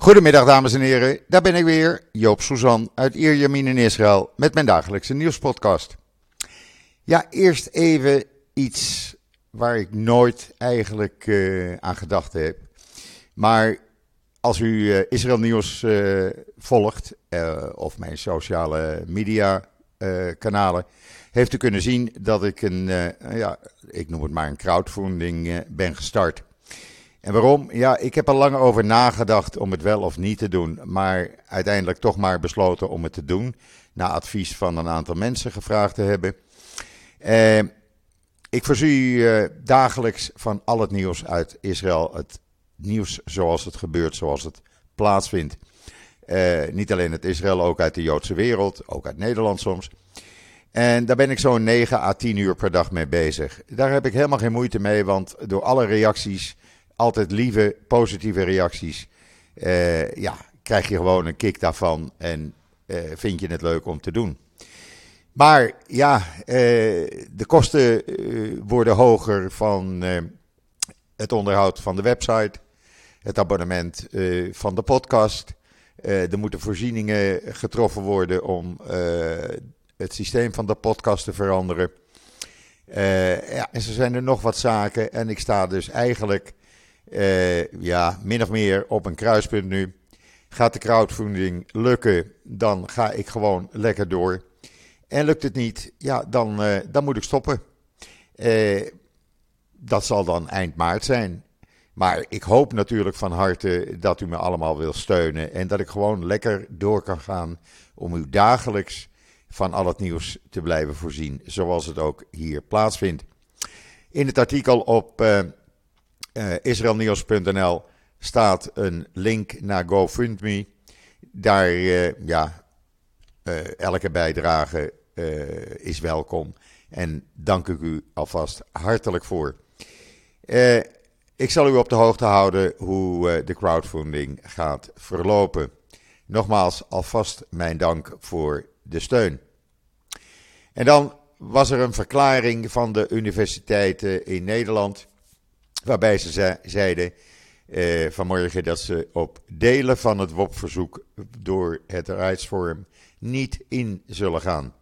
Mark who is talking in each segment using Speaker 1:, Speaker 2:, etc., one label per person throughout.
Speaker 1: Goedemiddag dames en heren, daar ben ik weer, Joop Suzan uit Ierjamin in Israël met mijn dagelijkse nieuwspodcast. Ja, eerst even iets waar ik nooit eigenlijk uh, aan gedacht heb. Maar als u uh, Israël nieuws uh, volgt of mijn sociale media kanalen, heeft u kunnen zien dat ik een, ja, ik noem het maar een crowdfunding ben gestart. En waarom? Ja, ik heb er lang over nagedacht om het wel of niet te doen, maar uiteindelijk toch maar besloten om het te doen, na advies van een aantal mensen gevraagd te hebben. Eh, ik voorzie eh, dagelijks van al het nieuws uit Israël, het nieuws zoals het gebeurt, zoals het plaatsvindt. Eh, niet alleen uit Israël, ook uit de Joodse wereld, ook uit Nederland soms. En daar ben ik zo'n 9 à 10 uur per dag mee bezig. Daar heb ik helemaal geen moeite mee, want door alle reacties altijd lieve, positieve reacties. Uh, ja, krijg je gewoon een kick daarvan en uh, vind je het leuk om te doen. Maar ja, uh, de kosten worden hoger van het onderhoud van de website, het abonnement van de podcast. er moeten voorzieningen getroffen worden om het systeem van de podcast te veranderen. ja, en zo zijn er nog wat zaken. En ik sta dus eigenlijk uh, ja, min of meer op een kruispunt nu. Gaat de crowdfunding lukken, dan ga ik gewoon lekker door. En lukt het niet, ja, dan, uh, dan moet ik stoppen. Uh, dat zal dan eind maart zijn. Maar ik hoop natuurlijk van harte dat u me allemaal wil steunen. En dat ik gewoon lekker door kan gaan om u dagelijks van al het nieuws te blijven voorzien. Zoals het ook hier plaatsvindt. In het artikel op uh, israelnieuws.nl staat een link naar GoFundMe. Daar, uh, ja, uh, elke bijdrage is welkom. En dank ik u alvast hartelijk voor. ik zal u op de hoogte houden hoe de crowdfunding gaat verlopen. Nogmaals, alvast mijn dank voor de steun. En dan was er een verklaring van de universiteiten in Nederland Waarbij ze zeiden uh, vanmorgen dat ze op delen van het WOP-verzoek door het Rijksforum niet in zullen gaan.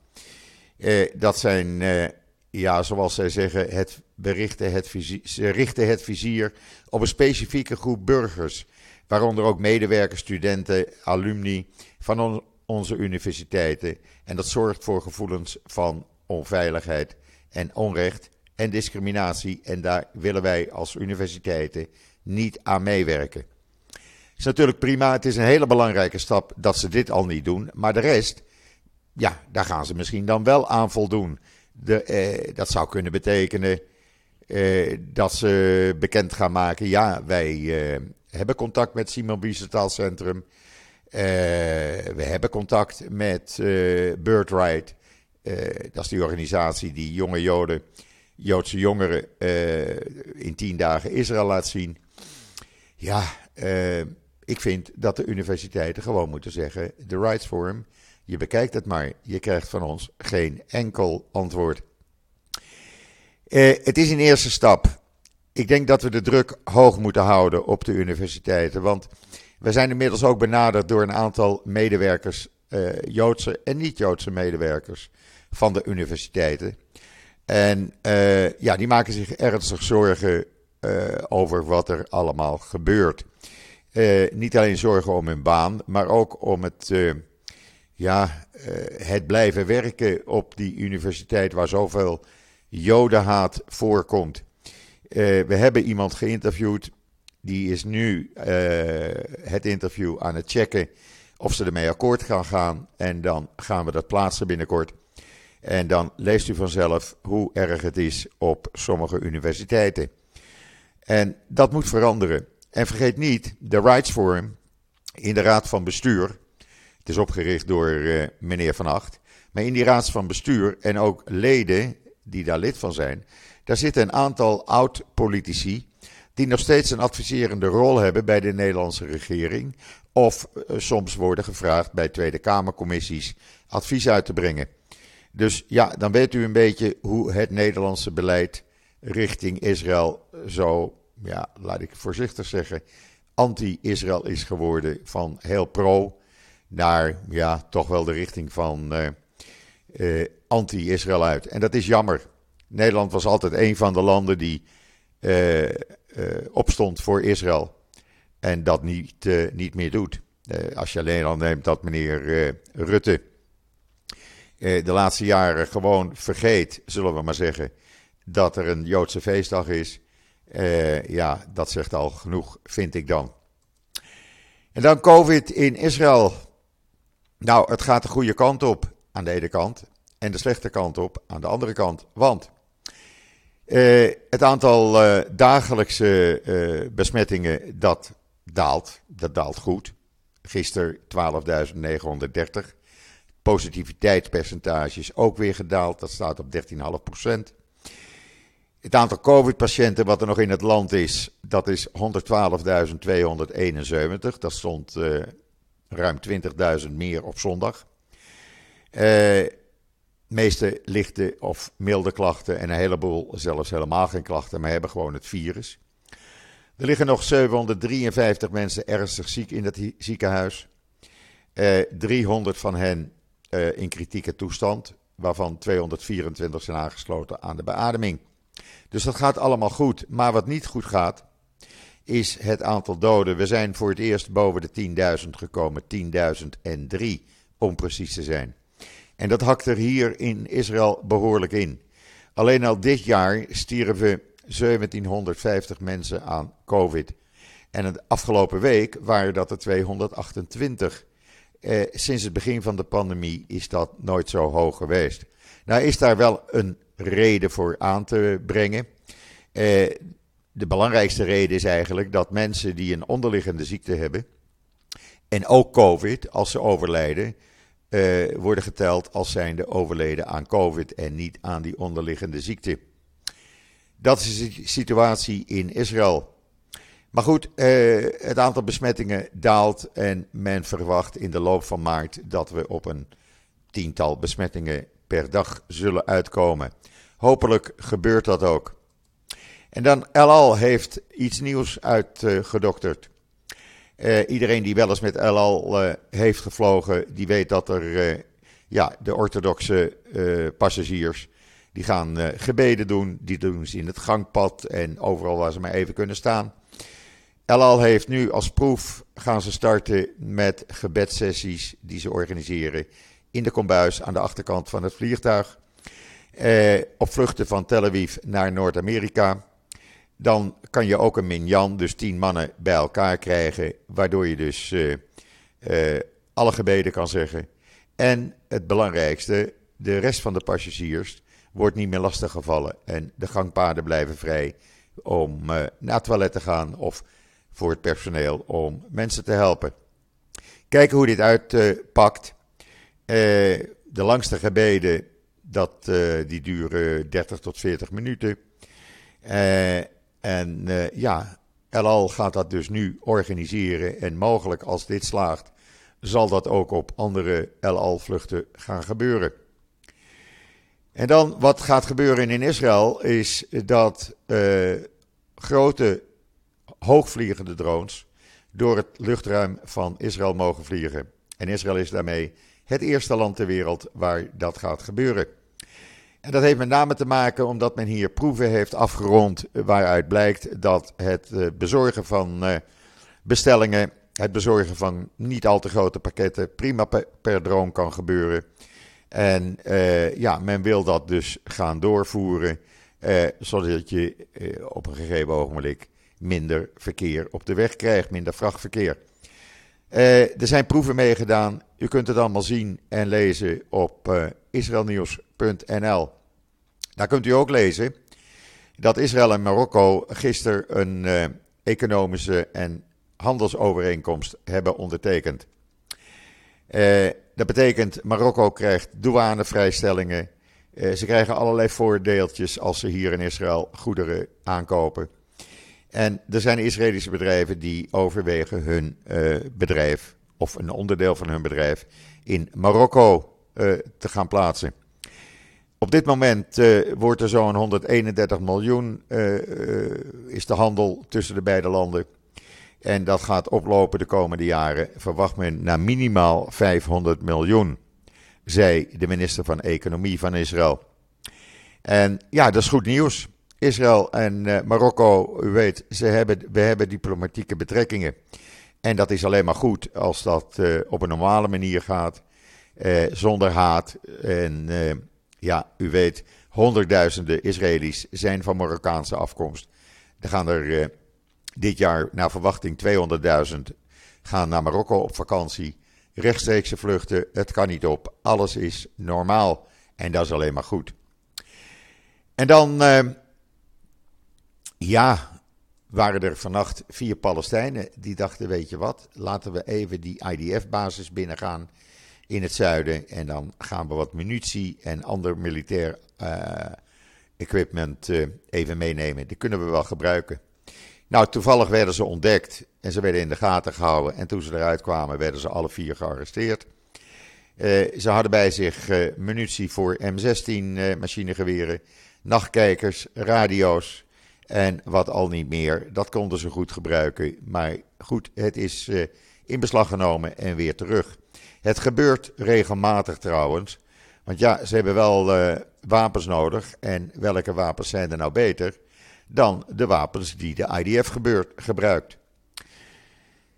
Speaker 1: Uh, dat zijn, uh, ja, zoals zij zeggen, het berichten het ze richten het vizier op een specifieke groep burgers, waaronder ook medewerkers, studenten, alumni van on onze universiteiten. En dat zorgt voor gevoelens van onveiligheid en onrecht en discriminatie. En daar willen wij als universiteiten niet aan meewerken. Is natuurlijk prima. Het is een hele belangrijke stap dat ze dit al niet doen. Maar de rest, ja, daar gaan ze misschien dan wel aan voldoen. De, eh, dat zou kunnen betekenen eh, dat ze bekend gaan maken. Ja, wij eh, hebben contact met Simon Biestertaalcentrum. Uh, we hebben contact met uh, Birthright. Uh, dat is die organisatie die jonge Joden Joodse jongeren uh, in tien dagen Israël laat zien. Ja, uh, ik vind dat de universiteiten gewoon moeten zeggen: de Rights Forum, je bekijkt het maar, je krijgt van ons geen enkel antwoord. Uh, het is een eerste stap. Ik denk dat we de druk hoog moeten houden op de universiteiten, want we zijn inmiddels ook benaderd door een aantal medewerkers, Joodse en niet-Joodse medewerkers van de universiteiten. En uh, ja, die maken zich ernstig zorgen uh, over wat er allemaal gebeurt. Uh, niet alleen zorgen om hun baan, maar ook om het, ja, het blijven werken op die universiteit waar zoveel jodenhaat voorkomt. we hebben iemand geïnterviewd, die is nu het interview aan het checken of ze ermee akkoord gaan gaan. En dan gaan we dat plaatsen binnenkort. En dan leest u vanzelf hoe erg het is op sommige universiteiten. En dat moet veranderen. En vergeet niet, de Rights Forum in de Raad van Bestuur. Het is opgericht door uh, meneer Van Acht. Maar in die Raad van Bestuur en ook leden die daar lid van zijn. Daar zitten een aantal oud-politici. die nog steeds een adviserende rol hebben bij de Nederlandse regering. Of uh, soms worden gevraagd bij Tweede Kamercommissies advies uit te brengen. Dus ja, dan weet u een beetje hoe het Nederlandse beleid richting Israël zo, ja, laat ik voorzichtig zeggen, anti-Israël is geworden van heel pro naar ja, toch wel de richting van uh, anti-Israël uit. En dat is jammer. Nederland was altijd een van de landen die opstond voor Israël en dat niet, niet meer doet. als je alleen al neemt dat meneer Rutte de laatste jaren gewoon vergeet, zullen we maar zeggen, dat er een Joodse feestdag is. ja, dat zegt al genoeg, vind ik dan. En dan COVID in Israël. Nou, het gaat de goede kant op aan de ene kant en de slechte kant op aan de andere kant. Want uh, het aantal uh, dagelijkse uh, besmettingen dat daalt, dat daalt goed. Gisteren 12.930. Positiviteitspercentage is ook weer gedaald, dat staat op 13,5%. Het aantal COVID-patiënten wat er nog in het land is, dat is 112.271. Dat stond uh, ruim 20.000 meer op zondag. Uh, meeste lichte of milde klachten en een heleboel zelfs helemaal geen klachten, maar hebben gewoon het virus. Er liggen nog 753 mensen ernstig ziek in het ziekenhuis. Uh, 300 van hen in kritieke toestand, waarvan 224 zijn aangesloten aan de beademing. Dus dat gaat allemaal goed. Maar wat niet goed gaat, is het aantal doden. We zijn voor het eerst boven de 10.000 gekomen. 10.003 om precies te zijn. En dat hakt er hier in Israël behoorlijk in. Alleen al dit jaar stierven 1750 mensen aan COVID. En de afgelopen week waren dat er 228. Eh, sinds het begin van de pandemie is dat nooit zo hoog geweest. Nou is daar wel een reden voor aan te brengen. Eh, de belangrijkste reden is eigenlijk dat mensen die een onderliggende ziekte hebben, en ook COVID, als ze overlijden, uh, worden geteld als zijnde overleden aan COVID en niet aan die onderliggende ziekte. Dat is de situatie in Israël. Maar goed, uh, het aantal besmettingen daalt en men verwacht in de loop van maart dat we op een tiental besmettingen per dag zullen uitkomen. Hopelijk gebeurt dat ook. En dan El Al heeft iets nieuws uitgedokterd. Uh, iedereen die wel eens met El uh, heeft gevlogen, die weet dat er uh, ja, de orthodoxe passagiers, die gaan gebeden doen. Die doen ze in het gangpad en overal waar ze maar even kunnen staan. El Al heeft nu als proef, gaan ze starten met gebedsessies die ze organiseren in de kombuis aan de achterkant van het vliegtuig. Eh, op vluchten van Tel Aviv naar Noord-Amerika. Dan kan je ook een minjan, dus tien mannen bij elkaar krijgen, waardoor je dus eh, eh, alle gebeden kan zeggen. En het belangrijkste, de rest van de passagiers wordt niet meer lastiggevallen en de gangpaden blijven vrij om uh, naar het toilet te gaan of voor het personeel om mensen te helpen. Kijken hoe dit uitpakt. de langste gebeden dat, uh, die duren 30 tot 40 minuten. Uh, en ja, El Al gaat dat dus nu organiseren. En mogelijk als dit slaagt, zal dat ook op andere El Al vluchten gaan gebeuren. En dan wat gaat gebeuren in Israël is dat grote hoogvliegende drones door het luchtruim van Israël mogen vliegen. En Israël is daarmee het eerste land ter wereld waar dat gaat gebeuren. En dat heeft met name te maken omdat men hier proeven heeft afgerond waaruit blijkt dat het eh, bezorgen van eh, bestellingen, het bezorgen van niet al te grote pakketten prima per drone kan gebeuren. En uh, ja, men wil dat dus gaan doorvoeren, zodat je op een gegeven ogenblik minder verkeer op de weg krijgt, minder vrachtverkeer. er zijn proeven meegedaan. U kunt het allemaal zien en lezen op israelnieuws.nl. Daar kunt u ook lezen dat Israël en Marokko gisteren een uh, economische en handelsovereenkomst hebben ondertekend. Uh, dat betekent Marokko krijgt douanevrijstellingen. Uh, ze krijgen allerlei voordeeltjes als ze hier in Israël goederen aankopen. En er zijn Israëlische bedrijven die overwegen hun bedrijf of een onderdeel van hun bedrijf in Marokko te gaan plaatsen. Op dit moment uh, wordt er zo'n 131 miljoen is de handel tussen de beide landen. En dat gaat oplopen de komende jaren, verwacht men naar minimaal 500 miljoen, zei de minister van Economie van Israël. En ja, dat is goed nieuws. Israël en uh, Marokko, u weet, ze hebben, we hebben diplomatieke betrekkingen. En dat is alleen maar goed als dat uh, op een normale manier gaat, uh, zonder haat. En ja, u weet, honderdduizenden Israëli's zijn van Marokkaanse afkomst. Er gaan er dit jaar naar verwachting 200.000 gaan naar Marokko op vakantie. Rechtstreekse vluchten, het kan niet op. Alles is normaal en dat is alleen maar goed. En dan, ja, waren er vannacht vier Palestijnen die dachten: Weet je wat, laten we even die IDF-basis binnengaan in het zuiden. En dan gaan we wat munitie en ander militair uh, equipment uh, even meenemen. Die kunnen we wel gebruiken. Nou, toevallig werden ze ontdekt en ze werden in de gaten gehouden. En toen ze eruit kwamen, werden ze alle vier gearresteerd. Uh, ze hadden bij zich munitie voor M16 uh, machinegeweren, nachtkijkers, radio's en wat al niet meer. Dat konden ze goed gebruiken. Maar goed, het is in beslag genomen en weer terug. Het gebeurt regelmatig trouwens. Want ja, ze hebben wel wapens nodig. En welke wapens zijn er nou beter? dan de wapens die de IDF gebeurt, gebruikt.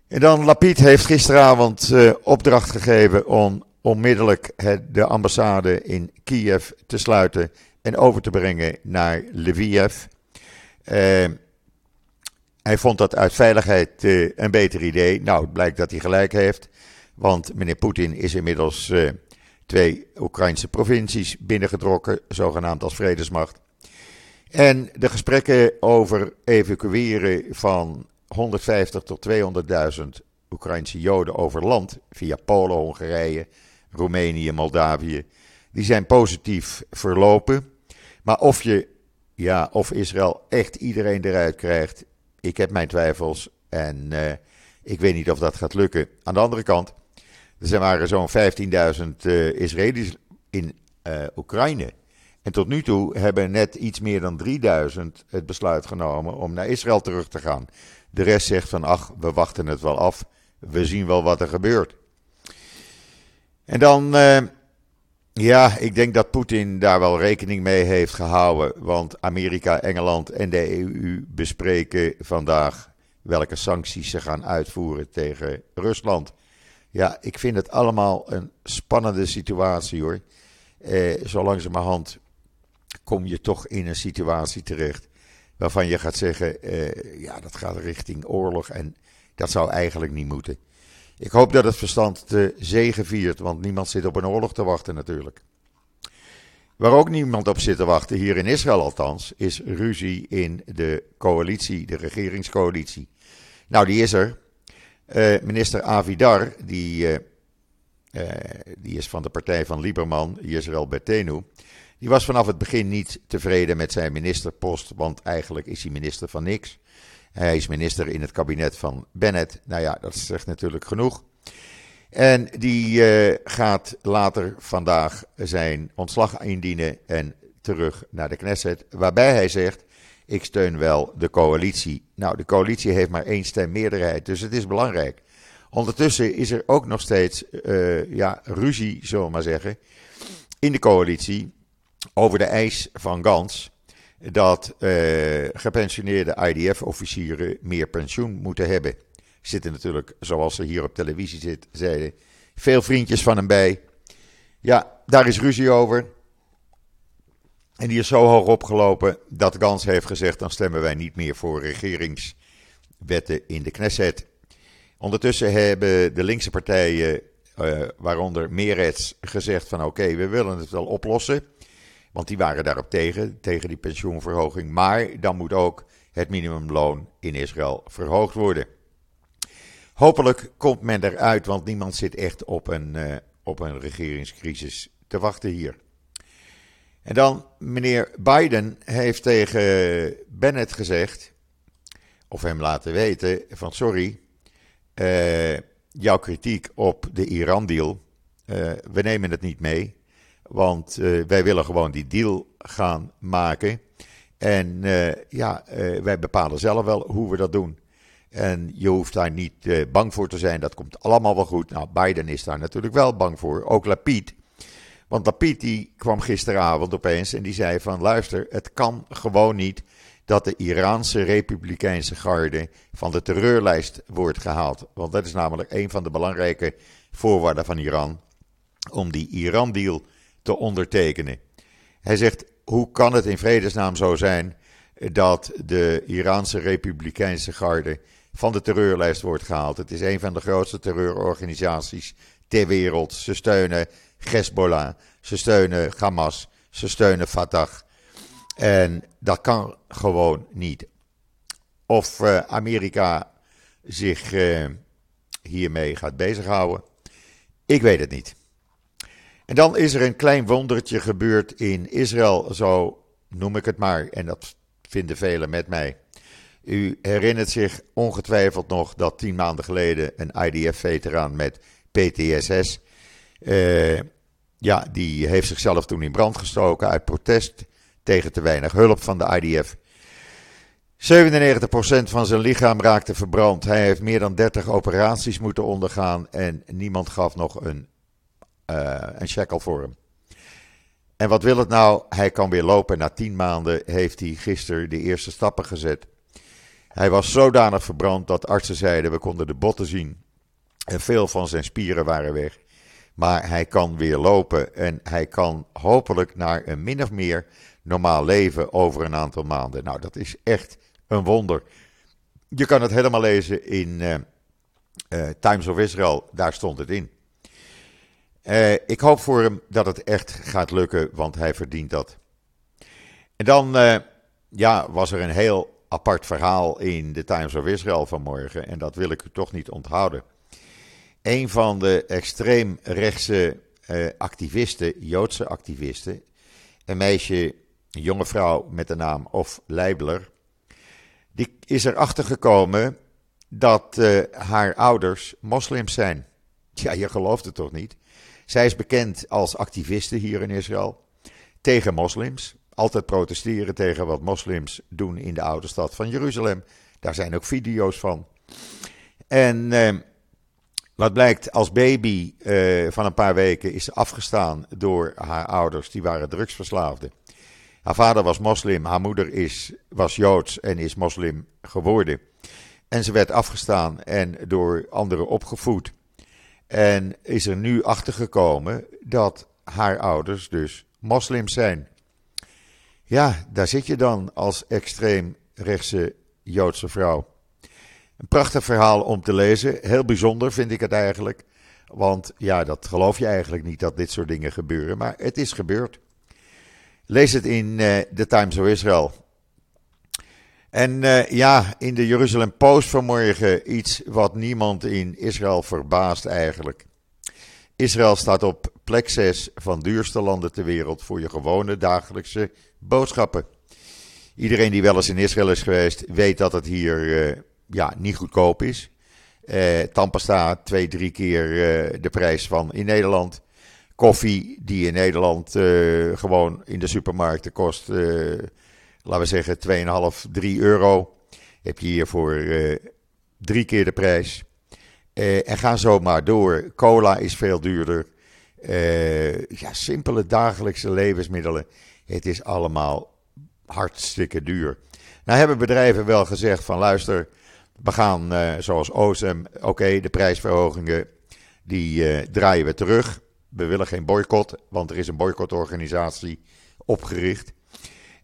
Speaker 1: En dan Lapid heeft gisteravond uh, opdracht gegeven om onmiddellijk het, de ambassade in Kiev te sluiten en over te brengen naar Lviv. Uh, hij vond dat uit veiligheid uh, een beter idee. Nou, het blijkt dat hij gelijk heeft. Want meneer Poetin is inmiddels twee Oekraïnse provincies binnengedrokken, zogenaamd als vredesmacht. En de gesprekken over evacueren van 150 tot 200.000 Oekraïnse Joden over land via Polen, Hongarije, Roemenië, Moldavië, die zijn positief verlopen. Maar of je, ja, of Israël echt iedereen eruit krijgt, ik heb mijn twijfels en uh, ik weet niet of dat gaat lukken. Aan de andere kant, er waren zo'n 15.000 uh, Israëli's in uh, Oekraïne. En tot nu toe hebben net iets meer dan 3000 het besluit genomen om naar Israël terug te gaan. De rest zegt van ach, we wachten het wel af. We zien wel wat er gebeurt. En dan, ja, ik denk dat Poetin daar wel rekening mee heeft gehouden. Want Amerika, Engeland en de EU bespreken vandaag welke sancties ze gaan uitvoeren tegen Rusland. Ja, ik vind het allemaal een spannende situatie hoor. Eh, zo langzamerhand kom je toch in een situatie terecht waarvan je gaat zeggen, uh, ja, dat gaat richting oorlog en dat zou eigenlijk niet moeten. Ik hoop dat het verstand te zegen viert, want niemand zit op een oorlog te wachten natuurlijk. Waar ook niemand op zit te wachten, hier in Israël althans, is ruzie in de coalitie, de regeringscoalitie. Nou, die is er. Uh, minister Avidar, die, uh, uh, die is van de partij van Lieberman, Israël Betenu. Die was vanaf het begin niet tevreden met zijn ministerpost, want eigenlijk is hij minister van niks. Hij is minister in het kabinet van Bennett. Nou ja, dat zegt natuurlijk genoeg. En die uh, gaat later vandaag zijn ontslag indienen en terug naar de Knesset. Waarbij hij zegt: Ik steun wel de coalitie. Nou, de coalitie heeft maar één stem meerderheid, dus het is belangrijk. Ondertussen is er ook nog steeds uh, ja, ruzie, zullen maar zeggen, in de coalitie over de eis van Gans dat uh, gepensioneerde IDF-officieren meer pensioen moeten hebben. Zitten natuurlijk, zoals ze hier op televisie zit, zeiden, veel vriendjes van hem bij. Ja, daar is ruzie over. En die is zo hoog opgelopen dat Gans heeft gezegd: dan stemmen wij niet meer voor regeringswetten in de Knesset. Ondertussen hebben de linkse partijen, uh, waaronder Meretz, gezegd: van oké, we willen het wel oplossen. Want die waren daarop tegen, tegen die pensioenverhoging. Maar dan moet ook het minimumloon in Israël verhoogd worden. Hopelijk komt men eruit, want niemand zit echt op een, uh, op een regeringscrisis te wachten hier. En dan, meneer Biden heeft tegen Bennett gezegd, of hem laten weten, van sorry, uh, jouw kritiek op de Iran-deal, uh, we nemen het niet mee. Want uh, wij willen gewoon die deal gaan maken. En uh, ja, uh, wij bepalen zelf wel hoe we dat doen. En je hoeft daar niet bang voor te zijn, dat komt allemaal wel goed. Nou, Biden is daar natuurlijk wel bang voor, ook Lapid. Want Lapid die kwam gisteravond opeens en die zei van luister, het kan gewoon niet dat de Iraanse Republikeinse Garde van de terreurlijst wordt gehaald. Want dat is namelijk een van de belangrijke voorwaarden van Iran om die Iran-deal te ondertekenen. Hij zegt: hoe kan het in vredesnaam zo zijn dat de Iraanse Republikeinse Garde van de terreurlijst wordt gehaald? Het is een van de grootste terreurorganisaties ter wereld. Ze steunen Hezbollah, ze steunen Hamas, ze steunen Fatah. En dat kan gewoon niet. Of uh, Amerika zich uh, hiermee gaat bezighouden, ik weet het niet. En dan is er een klein wondertje gebeurd in Israël, zo noem ik het maar. En dat vinden velen met mij. U herinnert zich ongetwijfeld nog dat tien maanden geleden een IDF-veteraan met PTSS. Eh, ja, die heeft zichzelf toen in brand gestoken uit protest tegen te weinig hulp van de IDF. 97% van zijn lichaam raakte verbrand. Hij heeft meer dan 30 operaties moeten ondergaan en niemand gaf nog een, een shekel voor hem. En wat wil het nou? Hij kan weer lopen. Na 10 maanden heeft hij gisteren de eerste stappen gezet. Hij was zodanig verbrand dat artsen zeiden: we konden de botten zien. En veel van zijn spieren waren weg. Maar hij kan weer lopen en hij kan hopelijk naar een min of meer normaal leven over een aantal maanden. Nou, dat is echt een wonder. Je kan het helemaal lezen in uh, uh, Times of Israel, daar stond het in. Uh, ik hoop voor hem dat het echt gaat lukken, want hij verdient dat. En dan ja, was er een heel apart verhaal in de Times of Israel vanmorgen, en dat wil ik u toch niet onthouden. Een van de extreemrechtse activisten, Joodse activisten, een meisje een jonge vrouw met de naam Of Leibler, die is erachter gekomen dat uh, haar ouders moslims zijn. Ja, je gelooft het toch niet? Zij is bekend als activiste hier in Israël tegen moslims. Altijd protesteren tegen wat moslims doen in de oude stad van Jeruzalem. Daar zijn ook video's van. En uh, wat blijkt, als baby uh, van een paar weken is ze afgestaan door haar ouders. Die waren drugsverslaafden. Haar vader was moslim, haar moeder is, was joods en is moslim geworden. En ze werd afgestaan en door anderen opgevoed. En is er nu achtergekomen dat haar ouders dus moslims zijn. Ja, daar zit je dan als extreem rechtse Joodse vrouw. Een prachtig verhaal om te lezen. Heel bijzonder vind ik het eigenlijk. Want ja, dat geloof je eigenlijk niet dat dit soort dingen gebeuren. Maar het is gebeurd. Lees het in uh, The Times of Israel. En uh, ja, in de Jeruzalem Post vanmorgen iets wat niemand in Israël verbaast eigenlijk. Israël staat op plek 6 van duurste landen ter wereld voor je gewone dagelijkse boodschappen. Iedereen die wel eens in Israël is geweest, weet dat het hier uh, ja, niet goedkoop is. Uh, Tampasta twee, drie keer de prijs van in Nederland koffie die in Nederland gewoon in de supermarkten kost, laten we zeggen, 2,5, 3 euro. Heb je hier voor uh, drie keer de prijs. en ga zo maar door. Cola is veel duurder. ja, simpele dagelijkse levensmiddelen. Het is allemaal hartstikke duur. Nou hebben bedrijven wel gezegd van luister, we gaan zoals OSM, oké, de prijsverhogingen, die draaien we terug. We willen geen boycott, want er is een boycottorganisatie opgericht.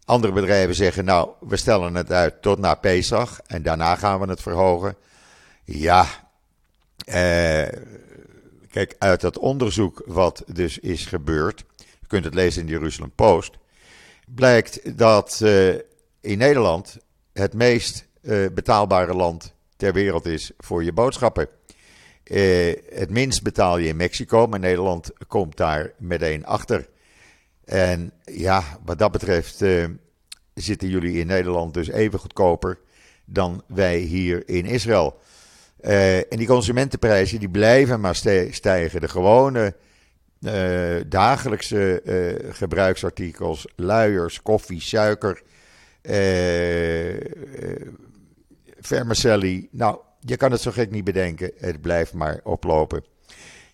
Speaker 1: Andere bedrijven zeggen, nou, we stellen het uit tot na Pesach en daarna gaan we het verhogen. Ja, eh, kijk, uit dat onderzoek wat dus is gebeurd, je kunt het lezen in de Jeruzalem Post, blijkt dat uh, in Nederland het meest uh, betaalbare land ter wereld is voor je boodschappen. Uh, het minst betaal je in Mexico, maar Nederland komt daar meteen achter. En ja, wat dat betreft uh, zitten jullie in Nederland dus even goedkoper dan wij hier in Israël. Uh, en die consumentenprijzen die blijven maar stijgen. De gewone dagelijkse gebruiksartikels, luiers, koffie, suiker, vermicelli. Nou, je kan het zo gek niet bedenken. Het blijft maar oplopen.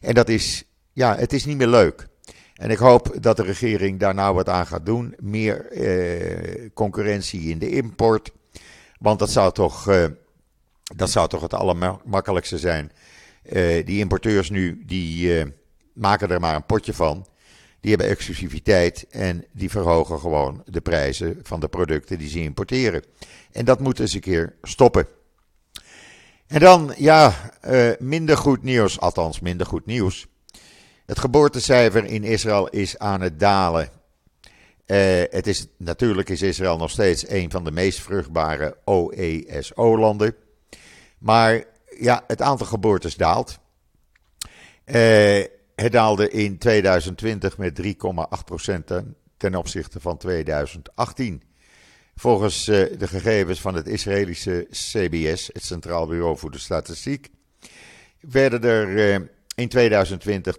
Speaker 1: En dat is, ja, het is niet meer leuk. En ik hoop dat de regering daar nou wat aan gaat doen. Meer eh, concurrentie in de import. Want dat zou toch, eh, dat zou toch het allermakkelijkste zijn. Eh, die importeurs nu, die maken er maar een potje van. Die hebben exclusiviteit en die verhogen gewoon de prijzen van de producten die ze importeren. En dat moet eens een keer stoppen. En dan, ja, minder goed nieuws, althans minder goed nieuws. Het geboortecijfer in Israël is aan het dalen. Uh, het is, natuurlijk is Israël nog steeds een van de meest vruchtbare OESO-landen. Maar ja, het aantal geboortes daalt. Uh, het daalde in 2020 met 3,8% ten opzichte van 2018. Volgens uh, de gegevens van het Israëlische CBS, het Centraal Bureau voor de Statistiek, werden er in 2020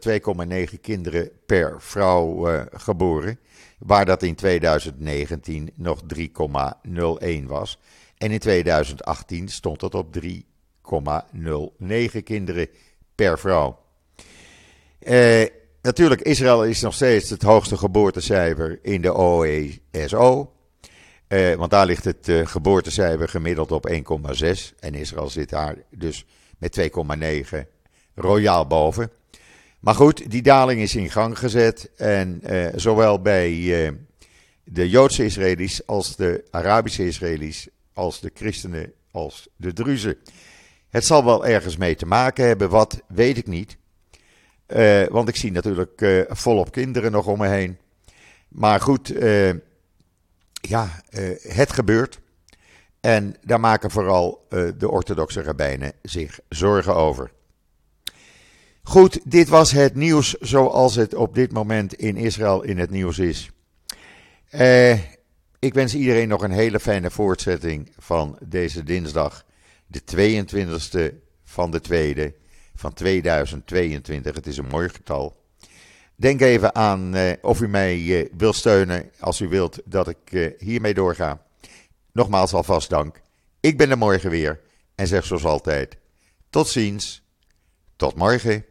Speaker 1: 2,9 kinderen per vrouw uh, geboren, waar dat in 2019 nog 3,01 was. En in 2018 stond het op 3,09 kinderen per vrouw. Uh, natuurlijk, Israël is nog steeds het hoogste geboortecijfer in de OESO. Uh, want daar ligt het geboortecijfer gemiddeld op 1,6. En Israël zit daar dus met 2,9 royaal boven. Maar goed, die daling is in gang gezet. En uh, zowel bij de Joodse Israëli's als de Arabische Israëli's, als de christenen, als de Druzen. Het zal wel ergens mee te maken hebben, wat weet ik niet. Uh, want ik zie natuurlijk volop kinderen nog om me heen. Maar goed, ja, het gebeurt. En daar maken vooral de orthodoxe rabbijnen zich zorgen over. Goed, dit was het nieuws zoals het op dit moment in Israël in het nieuws is. ik wens iedereen nog een hele fijne voortzetting van deze dinsdag, de 22e van de tweede van 2022. Het is een mooi getal. Denk even aan uh, of u mij uh, wil steunen als u wilt dat ik hiermee doorga. Nogmaals alvast dank. Ik ben er morgen weer en zeg zoals altijd: tot ziens, tot morgen.